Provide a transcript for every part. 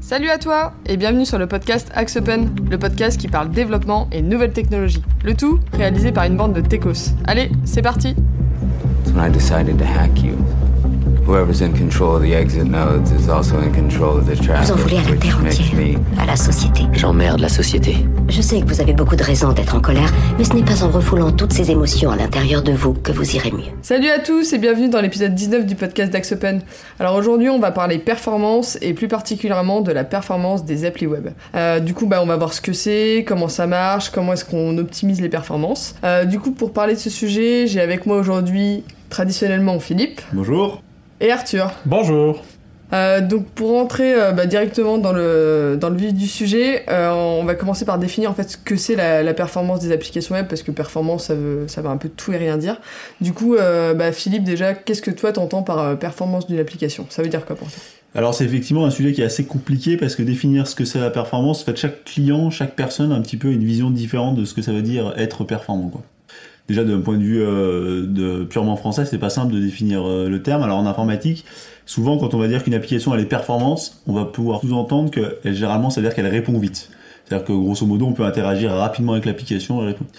Salut à toi et bienvenue sur le podcast Axe Open, le podcast qui parle développement et nouvelles technologies. Le tout réalisé par une bande de techos. Allez, c'est parti. Whoever's in control of the exit nodes is also in control of the traffic, Vous en voulez à la terre makes entière, me à la société. J'emmerde la société. Je sais que vous avez beaucoup de raisons d'être en colère, mais ce n'est pas en refoulant toutes ces émotions à l'intérieur de vous que vous irez mieux. Salut à tous et bienvenue dans l'épisode 19 du podcast d'Axe Open. Alors aujourd'hui on va parler performance et plus particulièrement de la performance des applis web. Euh, du coup bah, on va voir ce que c'est, comment ça marche, comment est-ce qu'on optimise les performances. Euh, du coup pour parler de ce sujet j'ai avec moi aujourd'hui traditionnellement Philippe Bonjour. Et Arthur. Bonjour. Euh, donc pour rentrer euh, bah, directement dans le, dans le vif du sujet, euh, on va commencer par définir en fait ce que c'est la, la performance des applications web parce que performance ça veut, ça veut un peu tout et rien dire. Du coup, euh, bah, Philippe déjà, qu'est-ce que toi t'entends par euh, performance d'une application? Ça veut dire quoi pour toi? Alors c'est effectivement un sujet qui est assez compliqué parce que définir ce que c'est la performance, en fait chaque client, chaque personne a un petit peu une vision différente de ce que ça veut dire être performant. Quoi. Déjà d'un point de vue euh, purement français, c'est pas simple de définir euh, le terme. Alors en informatique, souvent quand on va dire qu'une application elle est performance, on va pouvoir sous-entendre que généralement ça veut dire qu'elle répond vite. C'est-à-dire que grosso modo on peut interagir rapidement avec l'application et répondre.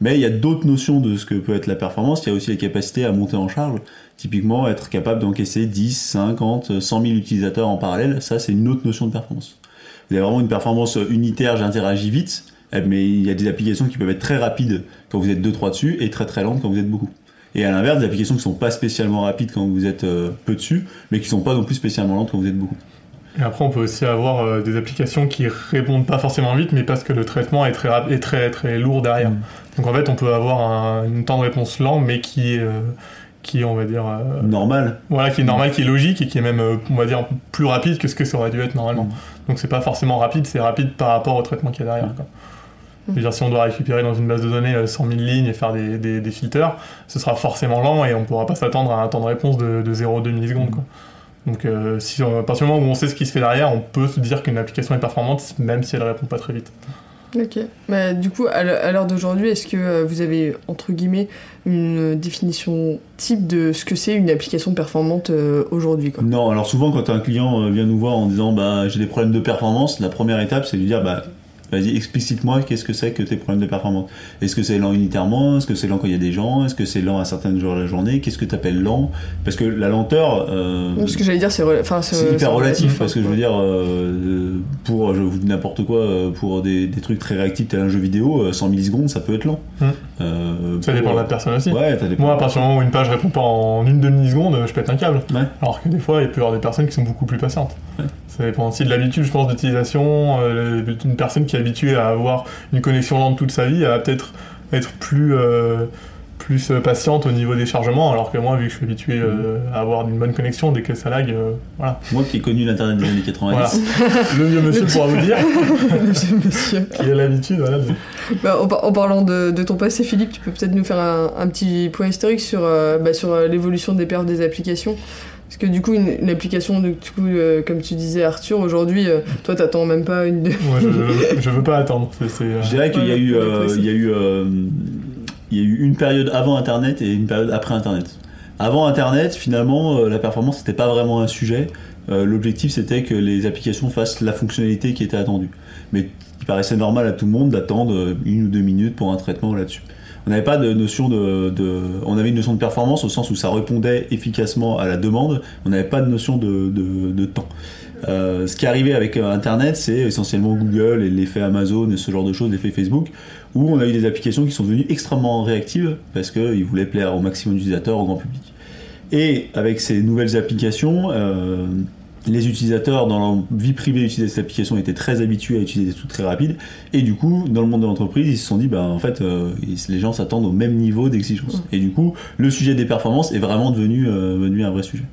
Mais il y a d'autres notions de ce que peut être la performance. Il y a aussi la capacité à monter en charge. Typiquement, être capable d'encaisser 10, 50, 100 000 utilisateurs en parallèle, ça c'est une autre notion de performance. Vous avez vraiment une performance unitaire, j'interagis vite, mais il y a des applications qui peuvent être très rapides quand vous êtes 2-3 dessus et très très lentes quand vous êtes beaucoup. Et à l'inverse, des applications qui sont pas spécialement rapides quand vous êtes euh, peu dessus, mais qui sont pas non plus spécialement lentes quand vous êtes beaucoup. Et après, on peut aussi avoir euh, des applications qui répondent pas forcément vite, mais parce que le traitement est très, est très, très lourd derrière. Mm. Donc en fait, on peut avoir un, une temps de réponse lent, mais qui est, euh, qui est, on va dire, euh, Normal. voilà, qui est normal, qui est logique et qui est même, euh, on va dire, plus rapide que ce que ça aurait dû être normalement. Mm. Donc c'est pas forcément rapide, c'est rapide par rapport au traitement qu'il y a derrière. quoi. Je veux dire, si on doit récupérer dans une base de données euh, 100 000 lignes et faire des, des, des filters, ce sera forcément lent et on pourra pas s'attendre à un temps de réponse de, de 0,2 millisecondes. Quoi. Donc, euh, si, on- à partir du moment où on sait ce qui se fait derrière, on peut se dire qu'une application est performante, même si elle répond pas très vite. Ok. Mais du coup, à l'heure d'aujourd'hui, est-ce que euh, vous avez entre guillemets une définition type de ce que c'est une application performante euh, aujourd'hui Non, alors souvent quand un client euh, vient nous voir en disant bah j'ai des problèmes de performance, la première étape c'est de lui dire bah vas-y explicite-moi qu'est-ce que c'est que tes problèmes de performance? Est-ce que c'est lent unitairement? Est-ce que c'est lent quand il y a des gens? Est-ce que c'est lent à certaines jours de la journée? Qu'est-ce que tu appelles lent? Parce que la lenteur, euh, Ce que j'allais dire, c'est re- enfin, c'est hyper relatif parce que je veux dire euh, pour je vous dis n'importe quoi euh, pour des, des trucs très réactifs tel un jeu vidéo euh, 100 millisecondes ça peut être lent. Mm. Euh, Ça dépend de la personne aussi. Ouais. Moi, à partir du moment où une page répond pas en une demi-seconde, je pète un câble. Ouais. Alors que des fois, il peut y avoir des personnes qui sont beaucoup plus patientes. Ouais. Ça dépend aussi de l'habitude, je pense, d'utilisation. Euh, une personne qui est habituée à avoir une connexion lente toute sa vie, elle va peut-être être plus, euh, plus euh, patiente au niveau des chargements, alors que moi, vu que je suis habitué euh, à avoir une bonne connexion, dès que ça lag, euh, voilà. Moi qui ai connu l'internet des années 90. voilà. Le vieux monsieur pourra vous dire, Monsieur, monsieur. qui a l'habitude, voilà. de- Bah, en, par- en parlant de, de ton passé, Philippe, tu peux peut-être nous faire un, un petit point historique sur, euh, bah, sur l'évolution des perfs des applications. Parce que du coup, une, une application, de- du coup, euh, comme tu disais, Arthur, aujourd'hui, euh, toi, t'attends même pas une. Moi, je, je veux pas attendre. Euh, Je dirais qu'il y a Ouais, eu, ouais, il y a eu, euh, il y a eu une période avant Internet et une période après Internet. Avant Internet, finalement, euh, la performance n'était pas vraiment un sujet. Euh, L'objectif, c'était que les applications fassent la fonctionnalité qui était attendue. Mais il paraissait normal à tout le monde d'attendre euh, une ou deux minutes pour un traitement là-dessus. On n'avait pas de notion de, on avait une notion de performance au sens où ça répondait efficacement à la demande. On n'avait pas de notion de- de temps. Euh, ce qui est arrivé avec euh, Internet, c'est essentiellement Google et l'effet Amazon et ce genre de choses, l'effet Facebook, où on a eu des applications qui sont devenues extrêmement réactives parce qu'ils voulaient plaire au maximum d'utilisateurs, au grand public. Et avec ces nouvelles applications, euh, les utilisateurs dans leur vie privée utilisaient ces applications étaient très habitués à utiliser des trucs très rapides et du coup dans le monde de l'entreprise ils se sont dit bah en fait euh, les gens s'attendent au même niveau d'exigence. Et du coup le sujet des performances est vraiment devenu, euh, devenu un vrai sujet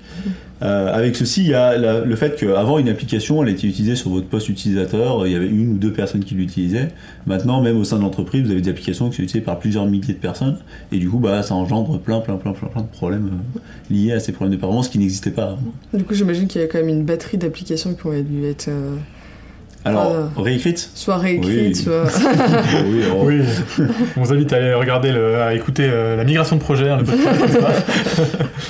Euh, avec ceci, il y a le fait qu'avant une application, elle était utilisée sur votre poste utilisateur, il y avait une ou deux personnes qui l'utilisaient. Maintenant, même au sein de l'entreprise, vous avez des applications qui sont utilisées par plusieurs milliers de personnes, et du coup, bah, ça engendre plein, plein, plein, plein, plein de problèmes euh, liés à ces problèmes de performance qui n'existaient pas avant. Du coup, j'imagine qu'il y a quand même une batterie d'applications qui ont dû être euh, Alors, Ah. réécrite Soit réécrite, Oui. soit. Oui, alors, Oui, on vous invite à aller regarder, le, à écouter euh, la migration de projet, hein, le podcast.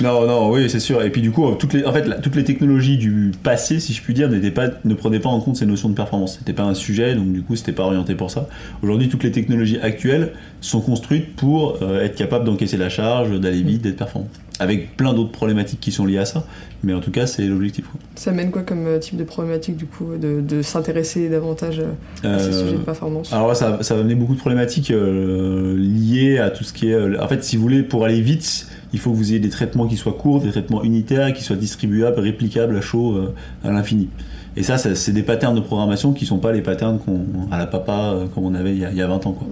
Non, non, oui, c'est sûr. Et puis du coup, euh, toutes les, en fait, la- toutes les technologies du passé, si je puis dire, n'étaient pas, ne prenaient pas en compte ces notions de performance. C'était pas un sujet, donc du coup, c'était pas orienté pour ça. Aujourd'hui, toutes les technologies actuelles sont construites pour euh, être capables d'encaisser la charge, d'aller vite, d'être performant. Avec plein d'autres problématiques qui sont liées à ça, mais en tout cas, c'est l'objectif. Ça mène quoi comme euh, type de problématique du coup de, de s'intéresser davantage euh, à ces Euh, sujets de performance? Alors là, ça, ça va amener beaucoup de problématiques euh, liées à tout ce qui est. en fait, si vous voulez, pour aller vite, il faut que vous ayez des traitements qui soient courts, des traitements unitaires, qui soient distribuables, réplicables à chaud, euh, à l'infini. Et ça, ça, c'est des patterns de programmation qui sont pas les patterns qu'on, à la papa comme on avait il y a, il y a 20 ans. Quoi.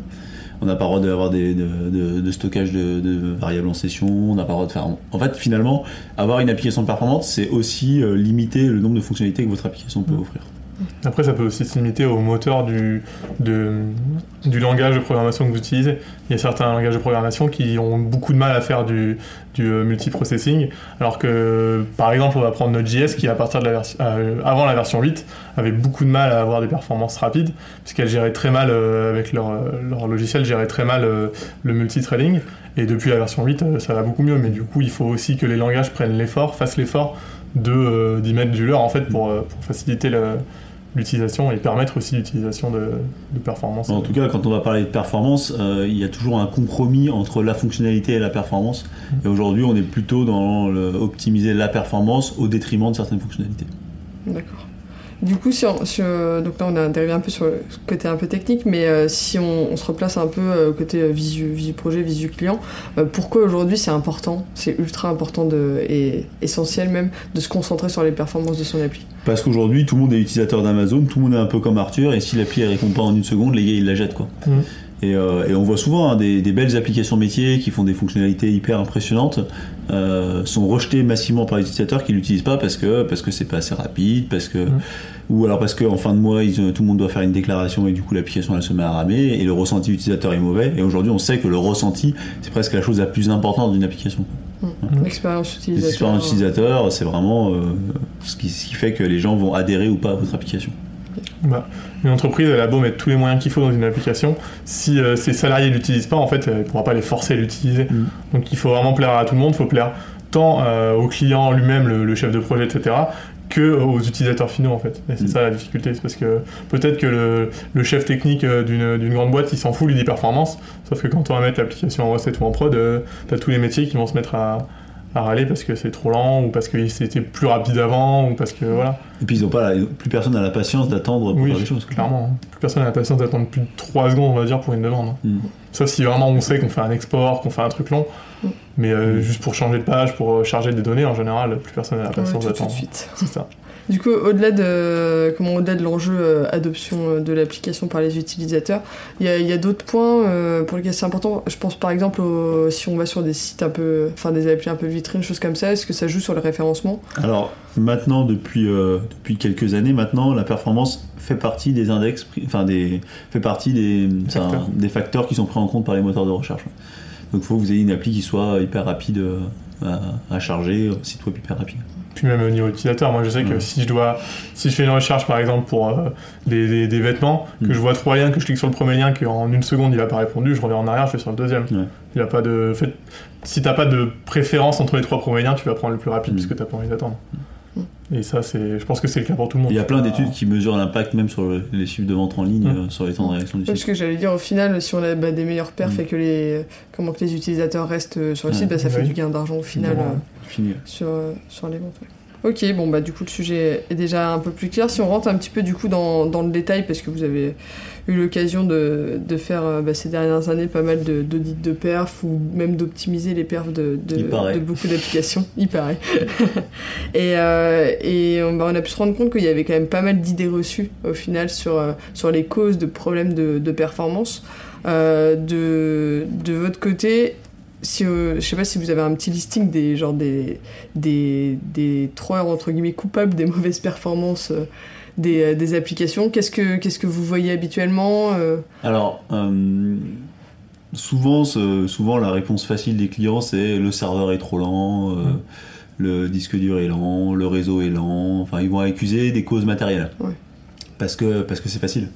On n'a pas le droit d'avoir des, de, de- de stockage de, de variables en session, on n'a pas le droit de faire. En fait, finalement, avoir une application performante, c'est aussi euh, limiter le nombre de fonctionnalités que votre application peut offrir. Après, ça peut aussi se limiter au moteur du, du langage de programmation que vous utilisez. Il y a certains langages de programmation qui ont beaucoup de mal à faire du, du euh, multiprocessing, alors que, par exemple, on va prendre Node.js qui, à partir de la euh, avant la version 8, avait beaucoup de mal à avoir des performances rapides, puisqu'elle gérait très mal, euh, avec leur, leur logiciel, gérait très mal le multithreading. Et depuis la version 8, euh, ça va beaucoup mieux, mais du coup, il faut aussi que les langages prennent l'effort, fassent l'effort d'y mettre du leur, en fait, pour faciliter le l'utilisation et permettre aussi l'utilisation de, de performance. En tout cas, quand on va parler de performance, euh, il y a toujours un compromis entre la fonctionnalité et la performance. Et aujourd'hui, on est plutôt dans le, optimiser la performance au détriment de certaines fonctionnalités. D'accord. Du coup, si on- si, euh, donc là on a dérivé un peu sur le côté un peu technique, mais euh, si on, on se replace un peu euh, côté euh, visu, visu projet, visu client, euh, pourquoi aujourd'hui c'est important, c'est ultra important de, et essentiel même de se concentrer sur les performances de son appli? Parce qu'aujourd'hui, tout le monde est utilisateur d'Amazon, tout le monde est un peu comme Arthur, et si l'appli ne répond pas en une seconde, les gars, ils la jettent. Quoi. Mhm. Et, euh, et on voit souvent hein, des, des belles applications métiers qui font des fonctionnalités hyper impressionnantes, euh, sont rejetées massivement par les utilisateurs qui l'utilisent pas parce que parce que c'est pas assez rapide, parce que Mhm. ou alors parce qu'en fin de mois, ils, tout le monde doit faire une déclaration et du coup l'application elle se met à ramer et le ressenti utilisateur est mauvais. Et aujourd'hui, on sait que le ressenti, c'est presque la chose la plus importante d'une application. L'expérience Les utilisateur. utilisateurs, c'est vraiment euh, ce, qui, ce qui fait que les gens vont adhérer ou pas à votre application. Bah, une entreprise, elle a beau mettre tous les moyens qu'il faut dans une application, si euh, ses salariés ne l'utilisent pas, en fait, elle ne pourra pas les forcer à l'utiliser. Mhm. Donc il faut vraiment plaire à tout le monde, il faut plaire tant euh, au client lui-même, le, le chef de projet, etc., que aux utilisateurs finaux, en fait. Et c'est Mhm. ça la difficulté, c'est parce que peut-être que le, le chef technique euh, d'une d'une grande boîte, il s'en fout, lui dit performance, sauf que quand on va mettre l'application en recette ou en prod, euh, t'as tous les métiers qui vont se mettre à, à râler parce que c'est trop lent, ou parce que c'était plus rapide avant, ou parce que voilà. Et puis ils ont pas la- plus personne n'a la patience d'attendre pour Oui, faire des choses. clairement. hein. Plus personne n'a la patience d'attendre plus de 3 secondes, on va dire, pour une demande. hein. Mm. Sauf si vraiment on sait qu'on fait un export, qu'on fait un truc long. Mm. Mais euh, Mm. juste pour changer de page, pour euh, charger des données, en général, plus personne n'a la Ouais, patience tout, tout de d'attendre. suite. C'est ça. Du coup, au-delà de, comment, au-delà de l'enjeu euh, adoption euh, de l'application par les utilisateurs, il y a, il y a d'autres points euh, pour lesquels c'est important. Je pense par exemple au- si on va sur des sites un peu, enfin des applis un peu vitrines, choses comme ça, est-ce que ça joue sur le référencement? Alors maintenant, depuis, euh, depuis quelques années, maintenant, la performance fait partie des index, enfin des, fait partie des Facteurs. des facteurs qui sont pris en compte par les moteurs de recherche. Donc il faut que vous ayez une appli qui soit hyper rapide euh, à, à charger, un site web hyper rapide. Puis même au niveau utilisateur, moi je sais que Ouais. si je dois, si je fais une recherche par exemple pour euh, des, des- des vêtements, que Mm. je vois trois liens, que je clique sur le premier lien, qu'en une seconde il a pas répondu, je reviens en arrière, je vais sur le deuxième. Ouais. Il a pas de, fait, si t'as pas de préférence entre les trois premiers liens, tu vas prendre le plus rapide Mm. puisque t'as pas envie d'attendre. Et ça, c'est, je pense que c'est le cas pour tout le monde. Il y a plein d'études qui mesurent l'impact même sur le- les chiffres de vente en ligne, Mm. euh, sur les temps de réaction du Parce site. que j'allais dire, au final, si on a bah, des meilleurs perfs Mm. et que les, comment que les utilisateurs restent euh, sur le Ouais. site, bah, ça fait Oui. du gain d'argent au final euh, Fini. sur, sur les ventes. ouais. Ok, bon bah du coup le sujet est déjà un peu plus clair. Si on rentre un petit peu du coup dans, dans le détail, parce que vous avez eu l'occasion de, de faire euh, bah, ces dernières années pas mal de- d'audits de, perf ou même d'optimiser les perfs de, de, de beaucoup d'applications, il paraît. et euh, et on, bah, on a pu se rendre compte qu'il y avait quand même pas mal d'idées reçues au final sur, euh, sur les causes de problèmes de, de performance. Euh, de, de votre côté, si, euh, je sais pas si vous avez un petit listing des genre des des, des trois entre guillemets coupables des mauvaises performances euh, des, euh, des applications. Qu'est-ce que qu'est-ce que vous voyez habituellement euh, Alors, souvent, souvent, la réponse facile des clients, c'est le serveur est trop lent, euh, Mm. le disque dur est lent, le réseau est lent. Enfin, ils vont accuser des causes matérielles. Ouais. parce que parce que c'est facile.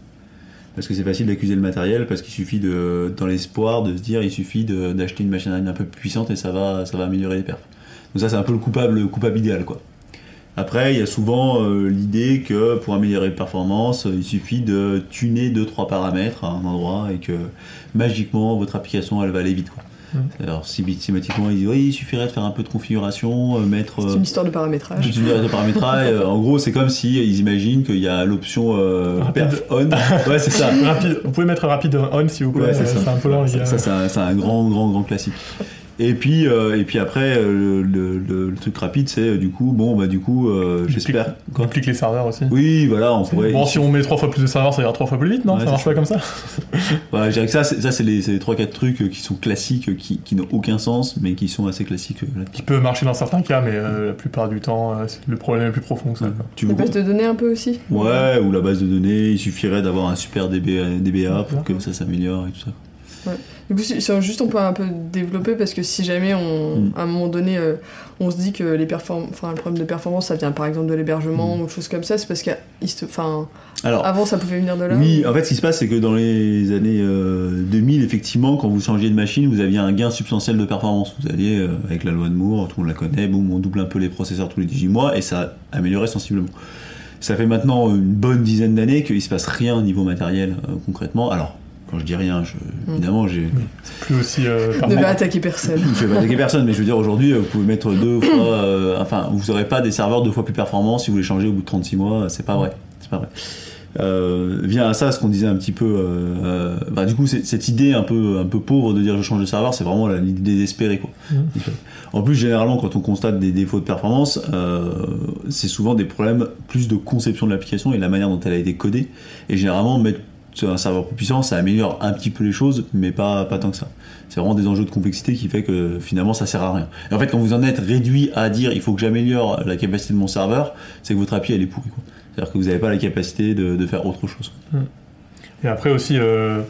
Parce que c'est facile d'accuser le matériel, parce qu'il suffit de, dans l'espoir de se dire, il suffit d'acheter une machine à un peu plus puissante et ça va, ça va améliorer les perfs. Donc ça, c'est un peu le coupable, le coupable idéal, quoi. Après, il y a souvent euh, l'idée que pour améliorer les performances, il suffit de tuner 2-3 paramètres à un endroit et que magiquement votre application elle va aller vite. Mm. Alors systématiquement ils disent oui il suffirait de faire un peu de configuration, euh, mettre C'est euh, une histoire de paramétrage. une de paramétrage. euh, en gros c'est comme si ils imaginent qu'il y a l'option euh, Rapide. perf on. Ouais c'est ça. Rapide, vous pouvez mettre rapide on s'il vous plaît, Ouais, c'est euh, un peu les Ça, ça, c'est un, c'est un grand, grand, grand classique. Et puis, euh, et puis après, euh, le, le- le truc rapide, c'est euh, du coup, bon, bah du coup, euh, j'espère. Duplique les serveurs aussi. Oui, voilà, on pourrait. Bon, si on met trois fois plus de serveurs, ça ira trois fois plus vite, non Ouais, Ça c'est marche ça. pas comme ça Voilà, je dirais que ça, c'est, ça, c'est les, les 3-4 trucs qui sont classiques, qui, qui n'ont aucun sens, mais qui sont assez classiques. là. Qui peut marcher dans certains cas, mais euh, la plupart du temps, euh, c'est- le problème est plus profond que ça. Tu Les veux bases de données un peu aussi Ouais, ou la base de données, il suffirait d'avoir un super DB, DBA pour que ça s'améliore et tout ça. Du coup, si, si on- juste on peut un peu développer parce que si jamais on, Mm. à un moment donné, euh, on se dit que les enfin, le problème de performance, ça vient par exemple de l'hébergement Mm. ou de choses comme ça, c'est parce que enfin, Alors, avant ça pouvait venir de là. Oui, en fait, ce qui se passe, c'est que dans les années euh, 2000, effectivement, quand vous changiez de machine, vous aviez un gain substantiel de performance. Vous alliez, euh, avec la loi de Moore, tout le monde la connaît, boum, on double un peu les processeurs tous les 18 mois, et ça améliorait sensiblement. Ça fait maintenant une bonne dizaine d'années qu'il se passe rien au niveau matériel, euh, concrètement. Alors, quand je dis rien, je, évidemment, j'ai... Plus aussi. euh, ne performant. va attaquer personne. Je vais pas attaquer personne, mais je veux dire, aujourd'hui, euh, vous pouvez mettre deux fois. euh, enfin, vous n'aurez pas des serveurs deux fois plus performants si vous les changez au bout de 36 mois. C'est pas vrai. C'est pas vrai. Euh, vient à ça ce qu'on disait un petit peu. euh, euh, bah, du coup, cette idée un peu, un peu pauvre de dire je change de serveur, c'est vraiment l'idée désespérée. Quoi. En plus, généralement, quand on constate des défauts de performance, euh, c'est souvent des problèmes plus de conception de l'application et la manière dont elle a été codée. Et généralement, mettre un serveur plus puissant, ça améliore un petit peu les choses, mais pas, pas tant que ça. C'est vraiment des enjeux de complexité qui fait que finalement ça sert à rien. Et en fait, quand vous en êtes réduit à dire il faut que j'améliore la capacité de mon serveur, c'est que votre appli elle est pourrie. C'est-à-dire que vous n'avez pas la capacité de, de faire autre chose. Et après aussi, euh,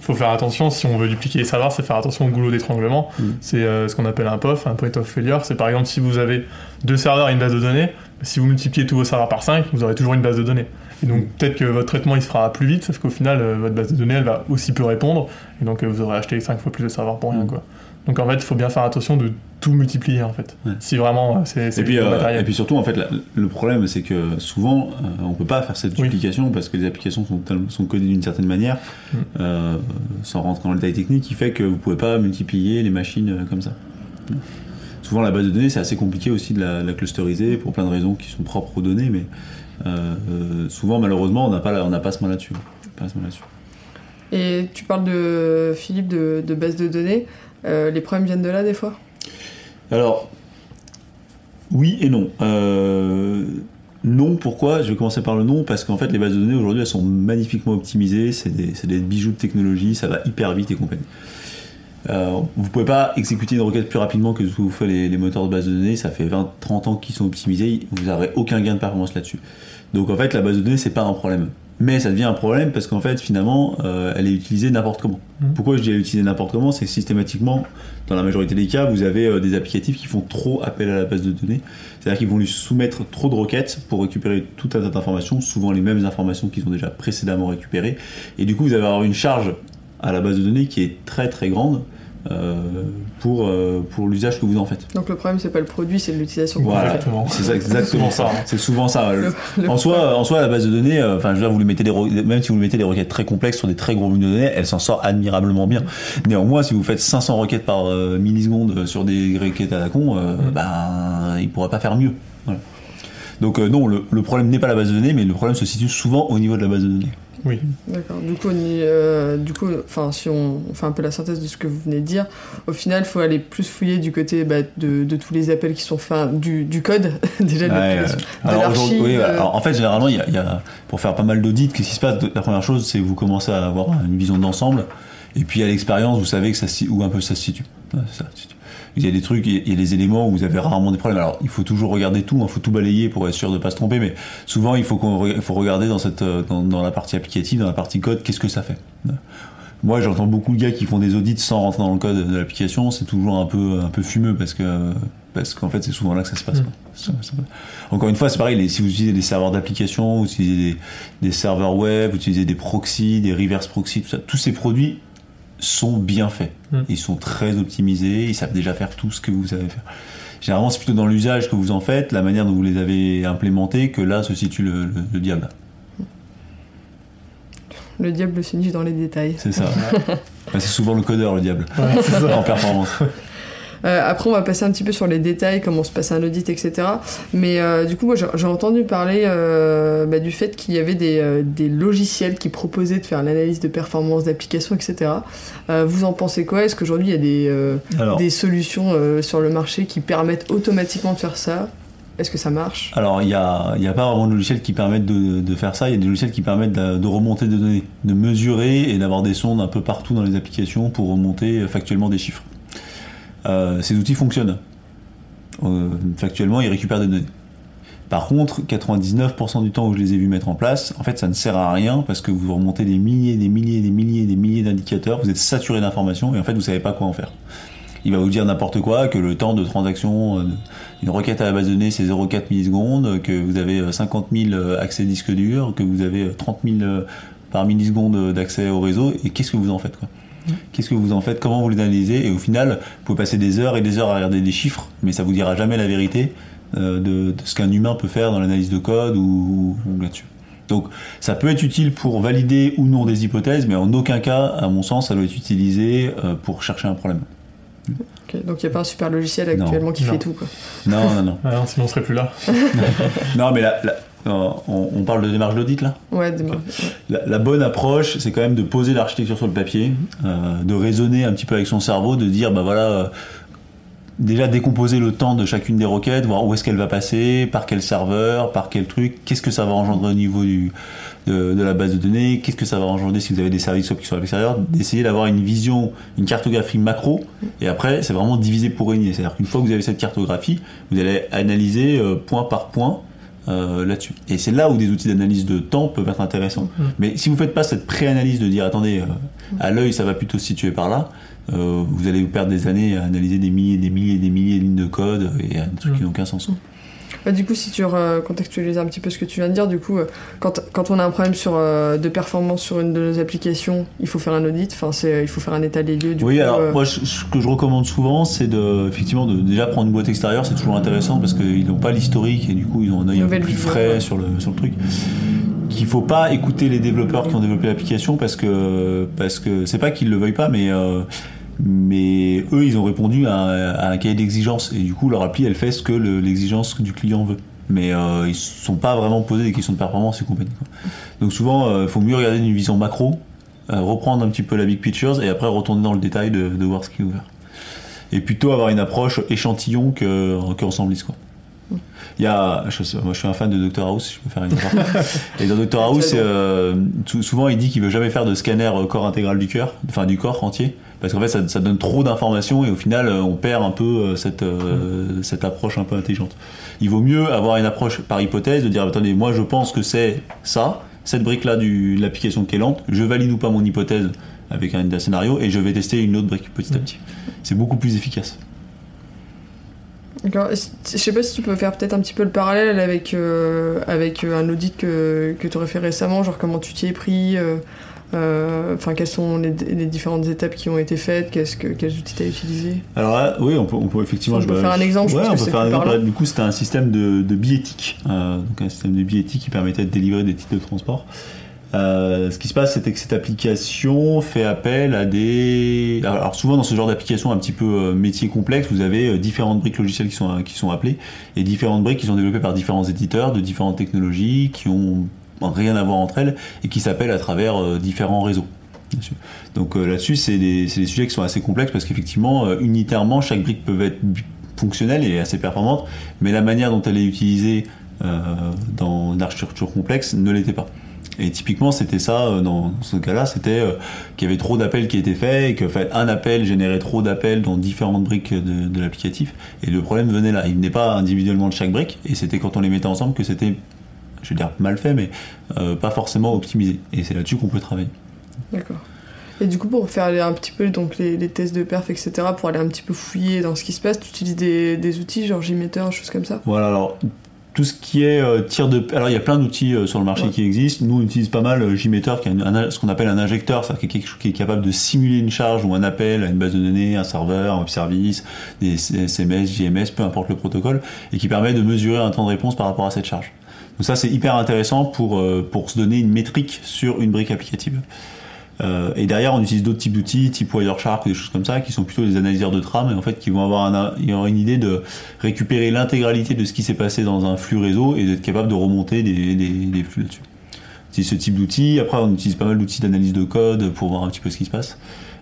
faut faire attention, si on veut dupliquer les serveurs, c'est faire attention au goulot d'étranglement. Mm. C'est euh, ce qu'on appelle un POF, un point of failure. C'est par exemple si vous avez deux serveurs et une base de données, si vous multipliez tous vos serveurs par 5, vous aurez toujours une base de données. Et donc peut-être que votre traitement il se fera plus vite, sauf qu'au final, euh, votre base de données elle va aussi peu répondre, et donc euh, vous aurez acheté 5 fois plus de serveurs pour rien. Mm. Quoi. Donc en fait, il faut bien faire attention de tout multiplier en fait. Ouais. Si vraiment euh, c'est Et puis, euh, matériel. et puis surtout, en fait, la- le problème, c'est que souvent, euh, on peut pas faire cette Oui. duplication parce que les applications sont, sont codées d'une certaine manière, Mm. sans rentrer dans le détail technique, qui fait que vous pouvez pas multiplier les machines comme ça. Souvent, la base de données, c'est assez compliqué aussi de la, la clusteriser pour plein de raisons qui sont propres aux données, mais euh, euh, souvent, malheureusement, on n'a pas, on pas ce main là-dessus. Et tu parles de Philippe de, de base de données. Euh, les problèmes viennent de là des fois? Alors, oui et non. Euh, non, pourquoi? Je vais commencer par le non, parce qu'en fait, les bases de données aujourd'hui, elles sont magnifiquement optimisées, c'est des, c'est des bijoux de technologie, ça va hyper vite et compagnie. Euh, vous pouvez pas exécuter une requête plus rapidement que ce que vous font les, les moteurs de base de données, ça fait 20-30 ans qu'ils sont optimisés, vous n'aurez aucun gain de performance là-dessus. Donc en fait, la base de données, c'est pas un problème. Mais ça devient un problème parce qu'en fait, finalement, euh, elle est utilisée n'importe comment. Mhm. Pourquoi je dis elle est utilisée n'importe comment? C'est que systématiquement, dans la majorité des cas, vous avez euh, des applicatifs qui font trop appel à la base de données. C'est-à-dire qu'ils vont lui soumettre trop de requêtes pour récupérer tout un tas d'informations, souvent les mêmes informations qu'ils ont déjà précédemment récupérées. Et du coup, vous allez avoir une charge à la base de données qui est très très grande euh, pour, euh, pour l'usage que vous en faites. Donc le problème c'est pas le produit, c'est l'utilisation qu'on Voilà, en fait. Exactement. c'est ça, exactement ça. C'est souvent ça. Le- le- En soi, en soi, la base de données, euh, enfin, je veux dire, vous lui mettez des, même si vous lui mettez des requêtes très complexes sur des très gros volumes de données, elle s'en sort admirablement bien. Néanmoins, si vous faites 500 requêtes par euh, milliseconde sur des requêtes à la con, euh, Mm. ben, il pourra pas faire mieux. Voilà. Donc euh, non, le, le problème n'est pas la base de données, mais le problème se situe souvent au niveau de la base de données. Oui. D'accord. Du coup, on y- euh, du coup, enfin, si on, on fait un peu la synthèse de ce que vous venez de dire, au final, il faut aller plus fouiller du côté bah, de, de tous les appels qui sont faits, du, du code déjà de Ouais, l'application, euh, de alors, oui, euh, alors, en fait, généralement, il y a, il y a- pour faire pas mal d'audits, qu'est-ce qui se passe? La première chose, c'est que vous commencez à avoir une vision d'ensemble, et puis à l'expérience, vous savez que ça, où un peu ça se situe. Ça, se situe. Il y a des trucs, il y a des éléments où vous avez rarement des problèmes. Alors, il faut toujours regarder tout, il faut tout balayer pour être sûr de pas se tromper, mais souvent, il faut, qu'on re- il faut regarder dans, cette, euh, dans, dans la partie applicative, dans la partie code, qu'est-ce que ça fait. Moi, j'entends beaucoup de gars qui font des audits sans rentrer dans le code de l'application. C'est toujours un peu, un peu fumeux parce que parce qu'en fait c'est souvent là que ça se passe. Ça- ça- Encore une fois, c'est pareil, les- si vous utilisez des serveurs d'application, vous utilisez des, des serveurs web, vous utilisez des proxys, des reverse proxys, tout ça, tous ces produits sont bien faits. Mm. Ils sont très optimisés, ils savent déjà faire tout ce que vous savez faire. Généralement, c'est plutôt dans l'usage que vous en faites, la manière dont vous les avez implémentés, que là se situe le, le- le diable. Le diable se niche dans les détails. C'est ça. Bah, c'est souvent le codeur, le diable, Ouais, en performance. Euh, après, on va passer un petit peu sur les détails, comment se passe un audit, etc. Mais euh, du coup, moi, j'ai entendu parler euh, bah, du fait qu'il y avait des, des logiciels qui proposaient de faire l'analyse de performance d'application, etc. Vous en pensez quoi? Est-ce qu'aujourd'hui, il y a des, Alors, des solutions sur le marché qui permettent automatiquement de faire ça? Est-ce que ça marche? Alors, il n'y a, y a pas vraiment de logiciels qui permettent de, de faire ça. Il y a des logiciels qui permettent de, de remonter des données, de mesurer et d'avoir des sondes un peu partout dans les applications pour remonter factuellement des chiffres. Euh, ces outils fonctionnent. Euh, factuellement, ils récupèrent des données. Par contre, 99% du temps où je les ai vus mettre en place, en fait, ça ne sert à rien parce que vous remontez des milliers, des milliers, des milliers, des milliers d'indicateurs, vous êtes saturé d'informations et en fait, vous savez pas quoi en faire. Il va vous dire n'importe quoi, que le temps de transaction euh, d'une requête à la base de données c'est 0,4 millisecondes, que vous avez euh, 50 000 accès disque dur, que vous avez euh, 30 000 euh, par milliseconde d'accès au réseau, et qu'est-ce que vous en faites Qu'est-ce que vous en faites? Comment vous les analysez? Et au final, vous pouvez passer des heures et des heures à regarder des chiffres, mais ça vous dira jamais la vérité euh, de, de ce qu'un humain peut faire dans l'analyse de code ou, ou là-dessus. Donc ça peut être utile pour valider ou non des hypothèses, mais en aucun cas, à mon sens, ça doit être utilisé euh, pour chercher un problème. Donc, il n'y a pas un super logiciel Non. actuellement qui Non. fait tout. Quoi. Non, non, non. Ah non, sinon on serait plus là. Non, mais la- la- on, on parle de démarche d'audit là Ouais, des- la, la bonne approche, c'est quand même de poser l'architecture sur le papier, euh, de raisonner un petit peu avec son cerveau, de dire, bah voilà, euh, déjà décomposer le temps de chacune des requêtes, voir où est-ce qu'elle va passer, par quel serveur, par quel truc, qu'est-ce que ça va engendrer au niveau du, de, de la base de données, qu'est-ce que ça va engendrer si vous avez des services qui sont à l'extérieur, d'essayer d'avoir une vision, une cartographie macro, et après, c'est vraiment diviser pour régner. C'est-à-dire qu'une fois que vous avez cette cartographie, vous allez analyser euh, point par point euh, là-dessus. Et c'est là où des outils d'analyse de temps peuvent être intéressants. Mais si vous faites pas cette pré-analyse de dire attendez, euh, à l'œil ça va plutôt se situer par là, euh, vous allez vous perdre des années à analyser des milliers, des milliers, des milliers de lignes de code et à des trucs qui n'ont aucun sens. Bah, du coup, si tu recontextualises un petit peu ce que tu viens de dire, du coup, euh, quand, quand on a un problème sur, euh, de performance sur une de nos applications, il faut faire un audit, enfin, c'est, il faut faire un état des lieux. Du oui, coup, alors euh, moi je- ce que je recommande souvent, c'est de effectivement de déjà prendre une boîte extérieure, c'est toujours intéressant parce qu'ils n'ont pas l'historique et du coup ils ont un œil un peu plus frais ouais. sur le sur le truc. Qu'il faut pas écouter les développeurs qui ont développé l'application parce que parce que c'est pas qu'ils le veuillent pas, mais euh, mais eux ils ont répondu à, un- cahier d'exigence et du coup leur appli elle fait ce que le- l'exigence du client veut. Mais euh, ils se sont pas vraiment posé des questions de performance et compagnie. quoi. Donc souvent, il faut mieux regarder d'une vision macro, euh, reprendre un petit peu la big pictures et après retourner dans le détail de, voir ce qui est ouvert. Et plutôt avoir une approche échantillon que, que quoi. Il y a, je sais- moi je suis un fan de Dr House, si je peux faire une aparté. Et dans Dr House, euh, souvent il dit qu'il veut jamais faire de scanner euh, corps intégral du cœur, enfin du corps entier, parce qu'en fait ça, ça donne trop d'informations et au final euh, on perd un peu cette, euh, cette approche un peu intelligente. Il vaut mieux avoir une approche par hypothèse, de dire attendez, moi je pense que c'est ça, cette brique là de l'application qui est lente, je valide ou pas mon hypothèse avec un, un scénario et je vais tester une autre brique petit à petit. C'est beaucoup plus efficace. Je sais pas si tu peux faire peut-être un petit peu le parallèle avec, euh, avec euh, un audit que, que tu aurais fait récemment, genre comment tu t'y es pris, euh, euh, enfin quelles sont les, les différentes étapes qui ont été faites, qu'est-ce que, quels outils tu as utilisés? Alors là, oui, on peut, on peut effectivement. On je peut faire un exemple, je Ouais, on peut faire un exemple. Du coup, c'était un système de, de. Euh, donc un système de biéthique qui permettait de délivrer des titres de transport. Euh, ce qui se passe, c'était que cette application fait appel à des. Alors souvent dans ce genre d'application un petit peu euh, métier complexe, vous avez euh, différentes briques logicielles qui sont qui sont appelées et différentes briques qui sont développées par différents éditeurs de différentes technologies qui ont rien à voir entre elles et qui s'appellent à travers différents réseaux. Donc là-dessus, c'est des, des sujets qui sont assez complexes parce qu'effectivement, unitairement, chaque brique peut être fonctionnelle et assez performante, mais la manière dont elle est utilisée euh, dans une architecture complexe ne l'était pas. Et typiquement, c'était ça euh, dans, ce cas-là, c'était euh, qu'il y avait trop d'appels qui étaient faits et que en fait, un appel générait trop d'appels dans différentes briques de, de l'applicatif. Et le problème venait là. Il venait pas individuellement de chaque brique, et c'était quand on les mettait ensemble que c'était, je veux dire, mal fait, mais euh, pas forcément optimisé. Et c'est là-dessus qu'on peut travailler. D'accord. Et du coup, pour faire un petit peu donc, les, les tests de perf, etc., pour aller un petit peu fouiller dans ce qui se passe, tu utilises des, des outils genre JMeter, choses comme ça? Voilà, alors tout ce qui est euh, tir de. Alors il y a plein d'outils euh, sur le marché Ouais. qui existent. Nous on utilise pas mal euh, JMeter, qui est un- un- ce qu'on appelle un injecteur, c'est-à-dire quelque chose qui est capable de simuler une charge ou un appel à une base de données, un serveur, un web service, des SMS, JMS, peu importe le protocole, et qui permet de mesurer un temps de réponse par rapport à cette charge. Donc ça c'est hyper intéressant pour, euh, pour se donner une métrique sur une brique applicative. Euh, et derrière, on utilise d'autres types d'outils, type Wireshark des choses comme ça, qui sont plutôt des analyseurs de trame, et en fait, qui vont avoir une idée de récupérer l'intégralité de ce qui s'est passé dans un flux réseau et d'être capable de remonter des, flux là-dessus. C'est ce type d'outils. Après, on utilise pas mal d'outils d'analyse de code pour voir un petit peu ce qui se passe.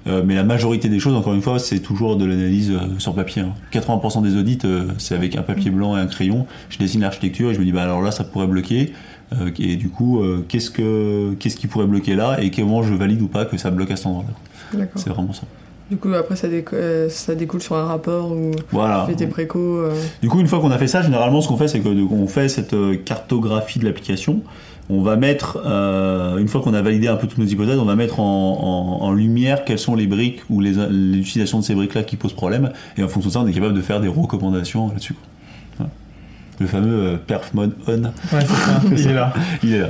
Euh, mais la majorité des choses, encore une fois, c'est toujours de l'analyse euh, sur papier. hein. 80% des audits, c'est avec un papier blanc et un crayon. Je dessine l'architecture et je me dis, bah alors là, ça pourrait bloquer. Euh, et du coup, euh, qu'est-ce que qu'est-ce qui pourrait bloquer là et comment je valide ou pas que ça bloque à cet endroit-là. C'est vraiment ça. Du coup, après, ça, euh, ça découle sur un rapport où Voilà. tu fais tes précos. euh, Du coup, une fois qu'on a fait ça, généralement, ce qu'on fait, c'est qu'on fait cette cartographie de l'application. On va mettre, une fois qu'on a validé un peu toutes nos hypothèses, on va mettre en, en- en lumière quelles sont les briques ou les, l'utilisation de ces briques-là qui posent problème. Et en fonction de ça, on est capable de faire des recommandations là-dessus. Le fameux euh, perf mode on, Ouais, c'est ça, il est là. il est là.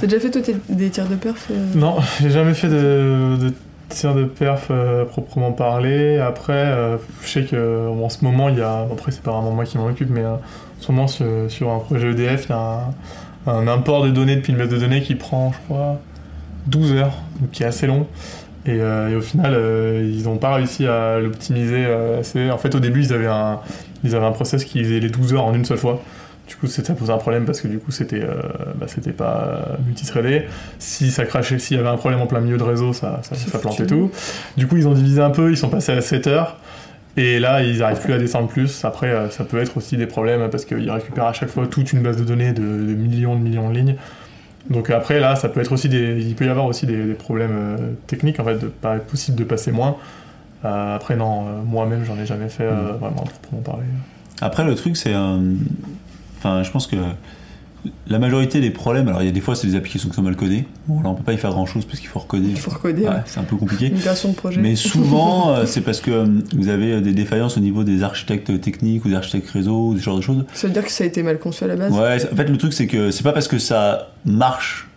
T'as déjà fait toi des tirs de perf euh? Non, j'ai jamais fait de, de tir de perf euh, proprement parlé. Après, euh, je sais que bon, en ce moment, il y a. Après, c'est pas vraiment moi qui m'en occupe, mais euh, en ce moment, sur, sur un projet EDF, il y a un, un import de données depuis une base de données qui prend, je crois, 12 heures, donc qui est assez long. Et, euh, et au final, euh, ils n'ont pas réussi à l'optimiser euh, assez. En fait, au début, ils avaient un, ils avaient un process qui faisait les 12 heures en une seule fois. Du coup, ça posait un problème parce que du coup, c'était euh, bah, c'était pas multithreadé. Si ça crachait, s'il y avait un problème en plein milieu de réseau, ça, ça, C'est ça plantait tout. Du coup, ils ont divisé un peu, ils sont passés à 7 heures. Et là, ils n'arrivent plus à descendre plus. Après, ça peut être aussi des problèmes parce qu'ils récupèrent à chaque fois toute une base de données de, de millions de millions de lignes. Donc après, là, ça peut être aussi des, il peut y avoir aussi des, des problèmes euh, techniques en fait, de pas être possible de passer moins. Euh, après, non, euh, moi-même, j'en ai jamais fait euh, vraiment proprement parler. Après, le truc, c'est. euh, Enfin, je pense que la majorité des problèmes, alors il y a des fois, c'est des applications qui sont mal codées. Bon, là, on peut pas y faire grand chose parce qu'il faut recoder. Il faut recoder. Ouais, c'est un peu compliqué. Migration de projet. Mais souvent, euh, c'est parce que euh, vous avez euh, des défaillances au niveau des architectes techniques ou des architectes réseau ou ce genre de choses. Ça veut dire que ça a été mal conçu à la base? Ouais, en fait, le truc, c'est que c'est pas parce que ça marche.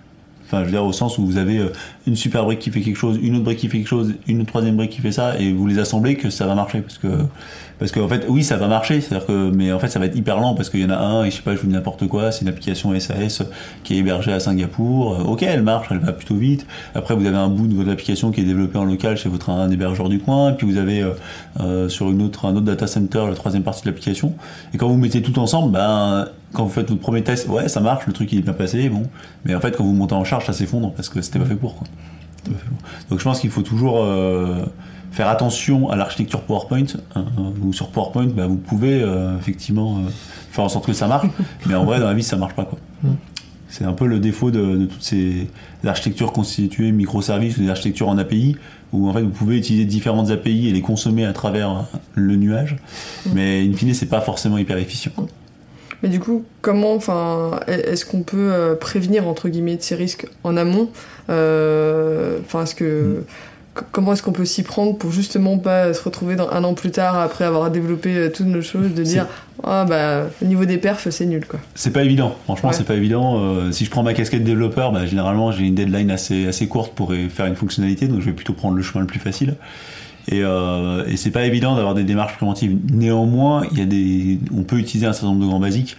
Je veux dire, au sens où vous avez euh, une super brique qui fait quelque chose, une autre brique qui fait quelque chose, une troisième brique qui fait ça, et vous les assemblez que ça va marcher. Parce que, parce que en fait, oui, ça va marcher, c'est-à-dire que, mais en fait, ça va être hyper lent parce qu'il y en a un, et je sais pas, je vous dis n'importe quoi, c'est une application SAS qui est hébergée à Singapour. Euh, Ok, elle marche, elle va plutôt vite. Après, vous avez un bout de votre application qui est développé en local chez votre un hébergeur du coin, et puis vous avez euh, sur une autre, un autre data center la troisième partie de l'application. Et quand vous mettez tout ensemble, ben, quand vous faites votre premier test, ouais, ça marche, le truc il est bien passé, bon. Mais en fait, quand vous montez en charge, ça s'effondre parce que c'était pas fait pour. Quoi. C'était pas fait pour. Donc je pense qu'il faut toujours euh, faire attention à l'architecture PowerPoint. hein, ou sur PowerPoint, bah, vous pouvez euh, effectivement euh, faire en sorte que ça marche, mais en vrai, dans la vie, ça marche pas. Quoi. Mm. C'est un peu le défaut de, de toutes ces architectures constituées microservices ou des architectures en API, où en fait vous pouvez utiliser différentes API et les consommer à travers le nuage, mais in fine, c'est pas forcément hyper efficient. quoi. Mais du coup, comment, enfin, est-ce qu'on peut euh, prévenir entre guillemets de ces risques en amont Euh, Enfin, est-ce que c- comment est-ce qu'on peut s'y prendre pour justement pas se retrouver dans un an plus tard après avoir développé euh, toutes nos choses, de dire ah bah au niveau des perfs c'est nul quoi. C'est pas évident, franchement, Ouais. c'est pas évident. Euh, si je prends ma casquette développeur, bah, généralement j'ai une deadline assez, assez courte pour faire une fonctionnalité, donc je vais plutôt prendre le chemin le plus facile. Et, euh, et c'est pas évident d'avoir des démarches préventives. Néanmoins, il y a des, on peut utiliser un certain nombre de grands basiques.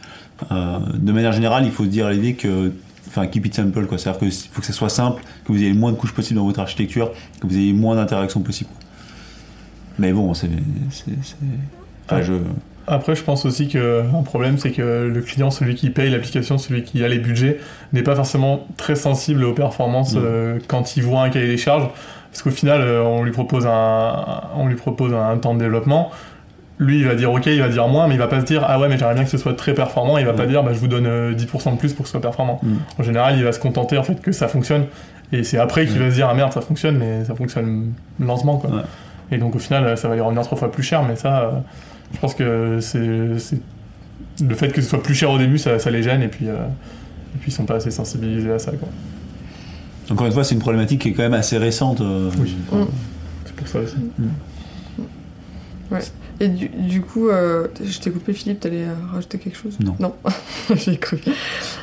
Euh, de manière générale, il faut se dire à l'idée que, enfin, keep it simple, quoi. C'est-à-dire qu'il faut que ça soit simple, que vous ayez le moins de couches possible dans votre architecture, que vous ayez le moins d'interactions possible. Mais bon, c'est, enfin, je, Après, je pense aussi qu'un problème, c'est que le client, celui qui paye l'application, celui qui a les budgets, n'est pas forcément très sensible aux performances euh, quand il voit un cahier des charges. Parce qu'au final, euh, on lui propose un, on lui propose un temps de développement. Lui, il va dire OK, il va dire moins, mais il va pas se dire Ah ouais, mais j'aimerais bien que ce soit très performant. Il va pas Mm. dire bah, Je vous donne euh, 10% de plus pour que ce soit performant. Mm. En général, il va se contenter en fait que ça fonctionne. Et c'est après qu'il Mm. va se dire Ah merde, ça fonctionne, mais ça fonctionne lentement. Quoi. Ouais. Et donc au final, ça va lui revenir trois fois plus cher, mais ça, euh, je pense que c'est c'est- le fait que ce soit plus cher au début, ça, ça les gêne, et puis, euh, et puis ils sont pas assez sensibilisés à ça. Quoi. Encore une fois, c'est une problématique qui est quand même assez récente. euh, Oui. Mm. C'est pour ça aussi. Et du, du coup, euh, je t'ai coupé Philippe, t'allais euh, rajouter quelque chose? Non. Non, j'ai cru.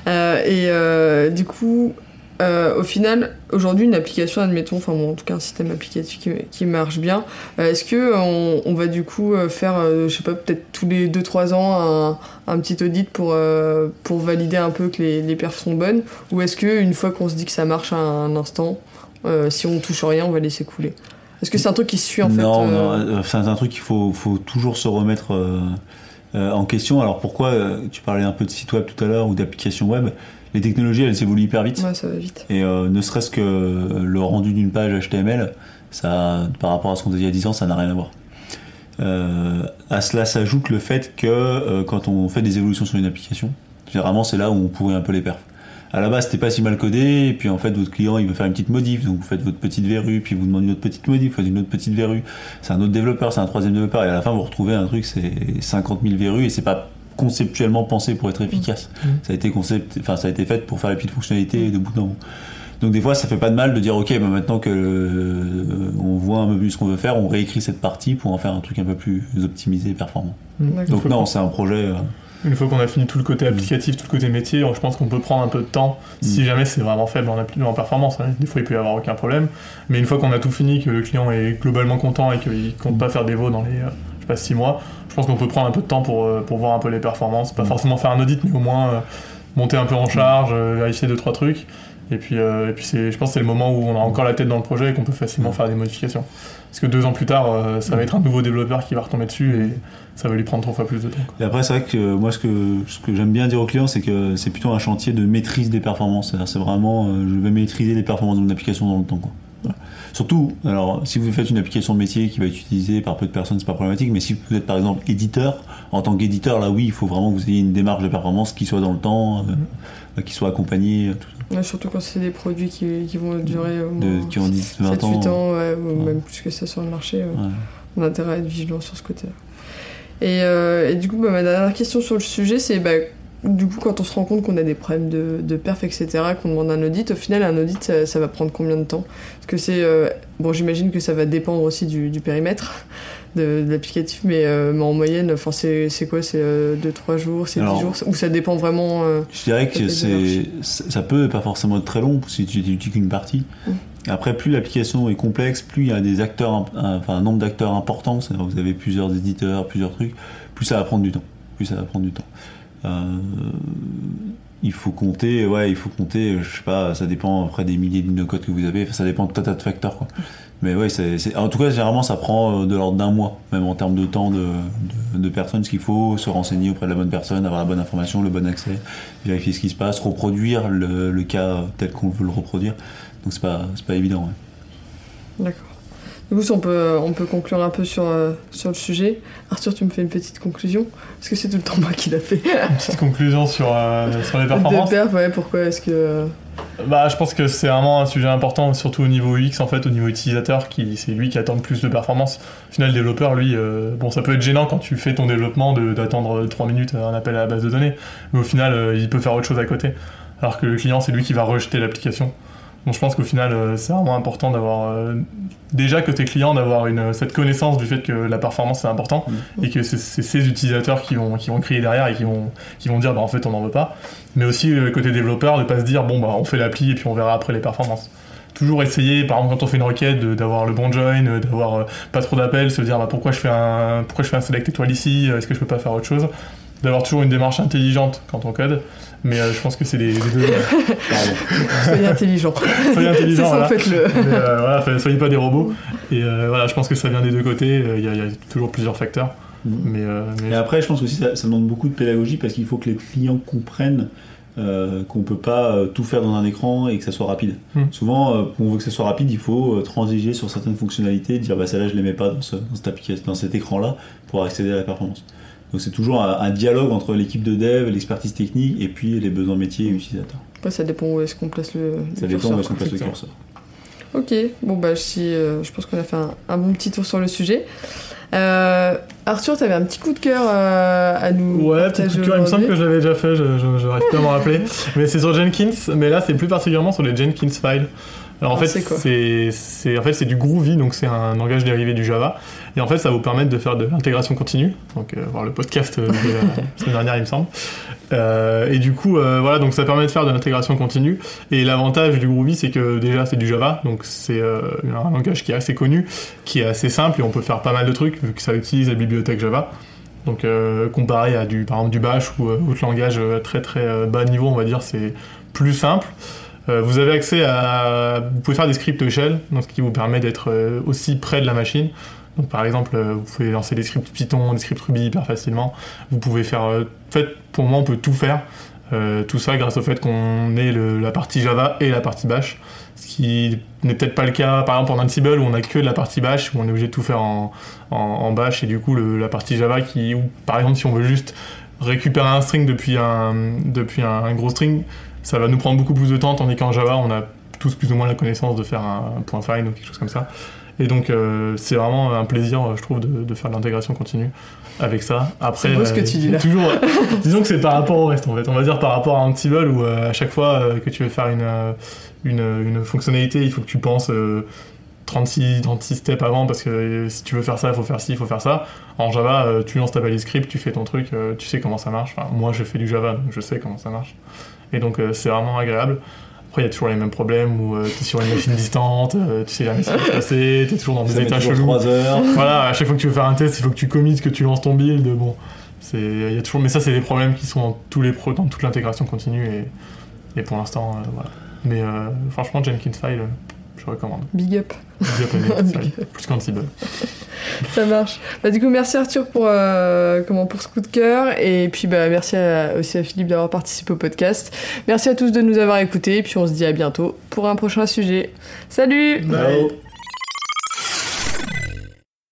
Euh, et euh, du coup, euh, au final, aujourd'hui, une application, admettons, enfin bon, en tout cas un système applicatif qui, qui marche bien, euh, est-ce que on, on va du coup euh, faire, euh, je sais pas, peut-être tous les 2-3 ans un, un petit audit pour, euh, pour valider un peu que les, les perfs sont bonnes? Ou est-ce que une fois qu'on se dit que ça marche à un instant, euh, si on touche rien, on va laisser couler? Est-ce que c'est un truc qui se suit en fait non, euh, non, euh, c'est un truc qu'il faut, faut toujours se remettre euh, euh, en question. Alors pourquoi euh, Tu parlais un peu de site web tout à l'heure ou d'applications web. Les technologies, elles évoluent hyper vite. Ouais, ça va vite. Et euh, ne serait-ce que le rendu d'une page HTML, ça, par rapport à ce qu'on disait il y a 10 ans, ça n'a rien à voir. Euh, à cela s'ajoute le fait que euh, quand on fait des évolutions sur une application, généralement c'est là où on pourrit un peu les perfs. À la base, c'était pas si mal codé, et puis en fait, votre client il veut faire une petite modif, donc vous faites votre petite verrue, puis vous demandez une autre petite modif, vous faites une autre petite verrue. C'est un autre développeur, c'est un troisième développeur, et à la fin, vous retrouvez un truc, c'est 50 000 verrues, et c'est pas conceptuellement pensé pour être efficace. Ça a été concept, enfin ça a été fait pour faire les petites fonctionnalités de bout en bout. Donc des fois, ça fait pas de mal de dire ok, bah, maintenant que euh, on voit un peu plus ce qu'on veut faire, on réécrit cette partie pour en faire un truc un peu plus optimisé et performant. D'accord. Donc non, c'est un projet. euh, Une fois qu'on a fini tout le côté applicatif, tout le côté métier, je pense qu'on peut prendre un peu de temps si jamais c'est vraiment faible en, performance. hein. Des fois, il peut y avoir aucun problème. Mais une fois qu'on a tout fini, que le client est globalement content et qu'il compte pas faire des veaux dans les euh, pas, 6 mois, je pense qu'on peut prendre un peu de temps pour, euh, pour voir un peu les performances. Pas Mm. forcément faire un audit, mais au moins euh, monter un peu en charge, euh, vérifier deux trois trucs. Et puis, euh, et puis c'est, je pense que c'est le moment où on a encore la tête dans le projet et qu'on peut facilement faire des modifications. Parce que deux ans plus tard, euh, ça va être un nouveau développeur qui va retomber dessus et ça va lui prendre trois fois plus de temps. quoi. Et après, c'est vrai que euh, moi, ce que, ce que j'aime bien dire aux clients, c'est que c'est plutôt un chantier de maîtrise des performances. C'est vraiment, je vais maîtriser les performances de mon application dans le temps. Quoi. Voilà. Surtout, alors, si vous faites une application de métier qui va être utilisée par peu de personnes, c'est pas problématique. Mais si vous êtes par exemple éditeur, en tant qu'éditeur, là, oui, il faut vraiment que vous ayez une démarche de performance qui soit dans le temps, euh, qui soit accompagnée, euh, tout. Ouais, surtout quand c'est des produits qui, qui vont durer au De- moins qui ont 10, 20 7-8 ans. ans, ouais, ou même plus que ça sur le marché. euh. On a intérêt à être vigilant sur ce côté-là. Et, euh, et du coup, bah, ma dernière question sur le sujet, c'est bah, du coup, quand on se rend compte qu'on a des problèmes de, de perf, etc., qu'on demande un audit, au final, un audit, ça, ça va prendre combien de temps? Parce que c'est. euh, bon, j'imagine que ça va dépendre aussi du, du périmètre de, de l'applicatif, mais, euh, mais en moyenne, enfin, c'est quoi? C'est 2-3 jours C'est 10 Alors- jours? Ou ça dépend vraiment euh, Je dirais que c'est, ça peut pas forcément être très long si tu n'utilises qu'une partie. Mm. Après, plus l'application est complexe, plus il y a des acteurs, un- enfin un nombre d'acteurs importants, c'est-à-dire que vous avez plusieurs éditeurs, plusieurs trucs, plus ça va prendre du temps. Plus ça va prendre du temps. Euh, il faut compter, ouais, il faut compter, je sais pas, ça dépend après des milliers de lignes de code que vous avez, ça dépend de tas, tas de facteurs, quoi. Mais ouais, c'est- en tout cas, généralement, ça prend euh, de l'ordre d'un mois, même en termes de temps de, de, de personnes, ce qu'il faut se renseigner auprès de la bonne personne, avoir la bonne information, le bon accès, vérifier ce qui se passe, reproduire le, le cas tel qu'on veut le reproduire. Donc c'est pas, c'est pas évident. ouais. D'accord. Du coup, si on peut, on peut conclure un peu sur, euh, sur le sujet. Arthur, tu me fais une petite conclusion Parce que c'est tout le temps moi qui l'a fait. Une petite conclusion sur, euh, sur les performances. Ouais, pourquoi est-ce que. euh, Bah, je pense que c'est vraiment un sujet important, surtout au niveau UX, en fait, au niveau utilisateur, qui c'est lui qui attend le plus de performance. Au final, le développeur, lui, euh, bon, ça peut être gênant quand tu fais ton développement de- d'attendre 3 minutes un appel à la base de données, mais au final, il peut faire autre chose à côté. Alors que le client, c'est lui qui va rejeter l'application. Donc je pense qu'au final, euh, c'est vraiment important d'avoir, euh, déjà côté client, d'avoir une, cette connaissance du fait que la performance c'est important et que c'est ces utilisateurs qui vont, qui vont crier derrière et qui vont, qui vont dire bah en fait on n'en veut pas. Mais aussi euh, côté développeur, de pas se dire bon bah on fait l'appli et puis on verra après les performances. Toujours essayer, par exemple quand on fait une requête, d'avoir le bon join, euh, d'avoir euh, pas trop d'appels, se dire bah pourquoi je fais un, pourquoi je fais un select étoile ici, euh, est-ce que je peux pas faire autre chose? D'avoir toujours une démarche intelligente quand on code, mais euh, je pense que c'est les, les deux. Soyez intelligent. Soyez c'est intelligent, ça, voilà. en fait, le. Mais, euh, voilà, soyez pas des robots. Et euh, voilà, je pense que ça vient des deux côtés. euh, Il y, a- il y a toujours plusieurs facteurs. Mhm. Mais, euh, mais Et après, je pense aussi que ça, ça demande beaucoup de pédagogie parce qu'il faut que les clients comprennent euh, qu'on peut pas euh, tout faire dans un écran et que ça soit rapide. Mm. Souvent, euh, pour on veut que ça soit rapide, il faut euh, transiger sur certaines fonctionnalités, dire bah celle-là je l'aimais pas dans, ce- dans cet écran-là, pour accéder à la performance. Donc c'est toujours un, un dialogue entre l'équipe de dev, l'expertise technique et puis les besoins métiers et utilisateurs. Après, ça dépend où est-ce qu'on place le. Ça le dépend curseur, où est-ce qu'on place le curseur. Ok, bon bah si, euh, je pense qu'on a fait un, un bon petit tour sur le sujet. Euh, Arthur, t'avais un petit coup de cœur euh, à nous. Ouais, petit coup de cœur, il me semble que je l'avais déjà fait, je, n'arrive pas à m'en rappeler. Mais c'est sur Jenkins, mais là c'est plus particulièrement sur les Jenkins files. Alors en Ah, fait, c'est en fait, c'est du Groovy, donc c'est un langage dérivé du Java. Et en fait, ça va vous permettre de faire de l'intégration continue. Donc, euh, voir le podcast euh, de la semaine dernière, il me semble. Euh, et du coup, voilà, donc ça permet de faire de l'intégration continue. Et l'avantage du Groovy, c'est que déjà, c'est du Java, donc c'est un langage qui est assez connu, qui est assez simple, et on peut faire pas mal de trucs, vu que ça utilise la bibliothèque Java. Donc, euh, comparé à du, par exemple, du Bash ou euh, autre langage euh, très très bas niveau, on va dire, c'est plus simple. Vous avez accès à. Vous pouvez faire des scripts shell, donc ce qui vous permet d'être aussi près de la machine. Donc par exemple, euh, vous pouvez lancer des scripts Python, des scripts Ruby hyper facilement. Vous pouvez faire. euh, en fait, pour moi, on peut tout faire. Euh, tout ça grâce au fait qu'on ait la partie Java et la partie Bash. Ce qui n'est peut-être pas le cas, par exemple, en Ansible où on a que de la partie Bash, où on est obligé de tout faire en, Bash, et du coup, la partie Java qui. Ou par exemple, si on veut juste récupérer un string depuis un, depuis un, gros string, ça va nous prendre beaucoup plus de temps, tandis qu'en Java, on a tous plus ou moins la connaissance de faire un point find ou quelque chose comme ça. Et donc, euh, c'est vraiment un plaisir, euh, je trouve, de, de faire de l'intégration continue avec ça. Après, C'est beau ce que tu dis, là. Toujours, disons que c'est par rapport au reste, en fait. On va dire par rapport à Ansible, où euh, à chaque fois euh, que tu veux faire une, euh, une, une fonctionnalité, il faut que tu penses euh, 36, 36 steps avant, parce que euh, si tu veux faire ça, il faut faire ci, il faut faire ça. En Java, euh, tu lances ta balise script, tu fais ton truc, euh, tu sais comment ça marche. Enfin, moi, je fais du Java, donc je sais comment ça marche. Et donc, euh, c'est vraiment agréable. Après, il y a toujours les mêmes problèmes où tu es sur une machine distante, euh, tu sais jamais ce qui va se passer, tu es toujours dans des états chelous. 3 heures. Voilà, à chaque fois que tu veux faire un test, il faut que tu commites, que tu lances ton build. Bon, c'est, il y a toujours, mais ça, c'est des problèmes qui sont dans tous les pro, dans toute l'intégration continue et, et pour l'instant, euh, voilà. Mais euh, franchement, Jenkins File, euh, je recommande. Big up. Bien connu, Jenkins File, plus qu'Ansible. Ça marche. Bah, du coup, merci Arthur pour, euh, comment, pour ce coup de cœur. Et puis, bah, merci à- aussi à Philippe d'avoir participé au podcast. Merci à tous de nous avoir écoutés. Et puis, on se dit à bientôt pour un prochain sujet. Salut Bye. Ciao.